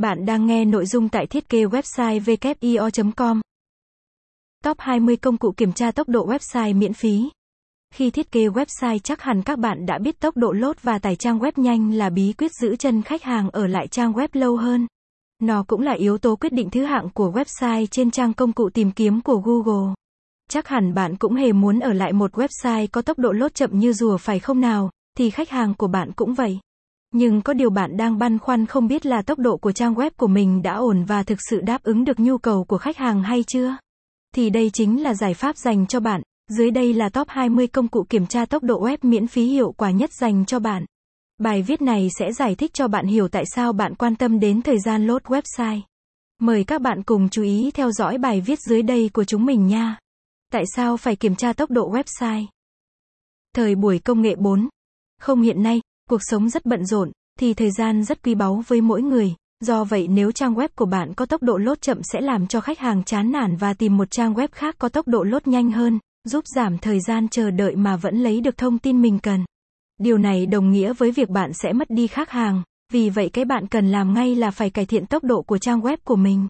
Bạn đang nghe nội dung tại thiết kế website wio.com. Top 20 công cụ kiểm tra tốc độ website miễn phí. Khi thiết kế website chắc hẳn các bạn đã biết tốc độ load và tải trang web nhanh là bí quyết giữ chân khách hàng ở lại trang web lâu hơn. Nó cũng là yếu tố quyết định thứ hạng của website trên trang công cụ tìm kiếm của Google. Chắc hẳn bạn cũng hề muốn ở lại một website có tốc độ load chậm như rùa phải không nào, thì khách hàng của bạn cũng vậy. Nhưng có điều bạn đang băn khoăn không biết là tốc độ của trang web của mình đã ổn và thực sự đáp ứng được nhu cầu của khách hàng hay chưa? Thì đây chính là giải pháp dành cho bạn. Dưới đây là top 20 công cụ kiểm tra tốc độ web miễn phí hiệu quả nhất dành cho bạn. Bài viết này sẽ giải thích cho bạn hiểu tại sao bạn quan tâm đến thời gian load website. Mời các bạn cùng chú ý theo dõi bài viết dưới đây của chúng mình nha. Tại sao phải kiểm tra tốc độ website? Thời buổi công nghệ 4. Không hiện nay, Cuộc sống rất bận rộn, thì thời gian rất quý báu với mỗi người. Do vậy nếu trang web của bạn có tốc độ lốt chậm sẽ làm cho khách hàng chán nản và tìm một trang web khác có tốc độ lốt nhanh hơn, giúp giảm thời gian chờ đợi mà vẫn lấy được thông tin mình cần. Điều này đồng nghĩa với việc bạn sẽ mất đi khách hàng, vì vậy cái bạn cần làm ngay là phải cải thiện tốc độ của trang web của mình.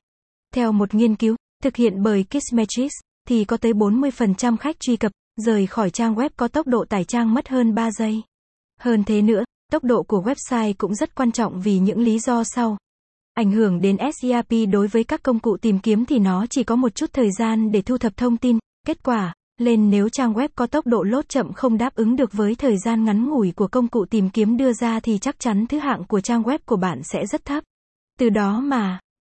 Theo một nghiên cứu thực hiện bởi Kissmetrics, thì có tới 40% khách truy cập rời khỏi trang web có tốc độ tải trang mất hơn 3 giây. Hơn thế nữa, tốc độ của website cũng rất quan trọng vì những lý do sau. Ảnh hưởng đến SERP đối với các công cụ tìm kiếm thì nó chỉ có một chút thời gian để thu thập thông tin, kết quả, lên nếu trang web có tốc độ lốt chậm không đáp ứng được với thời gian ngắn ngủi của công cụ tìm kiếm đưa ra thì chắc chắn thứ hạng của trang web của bạn sẽ rất thấp. Từ đó mà,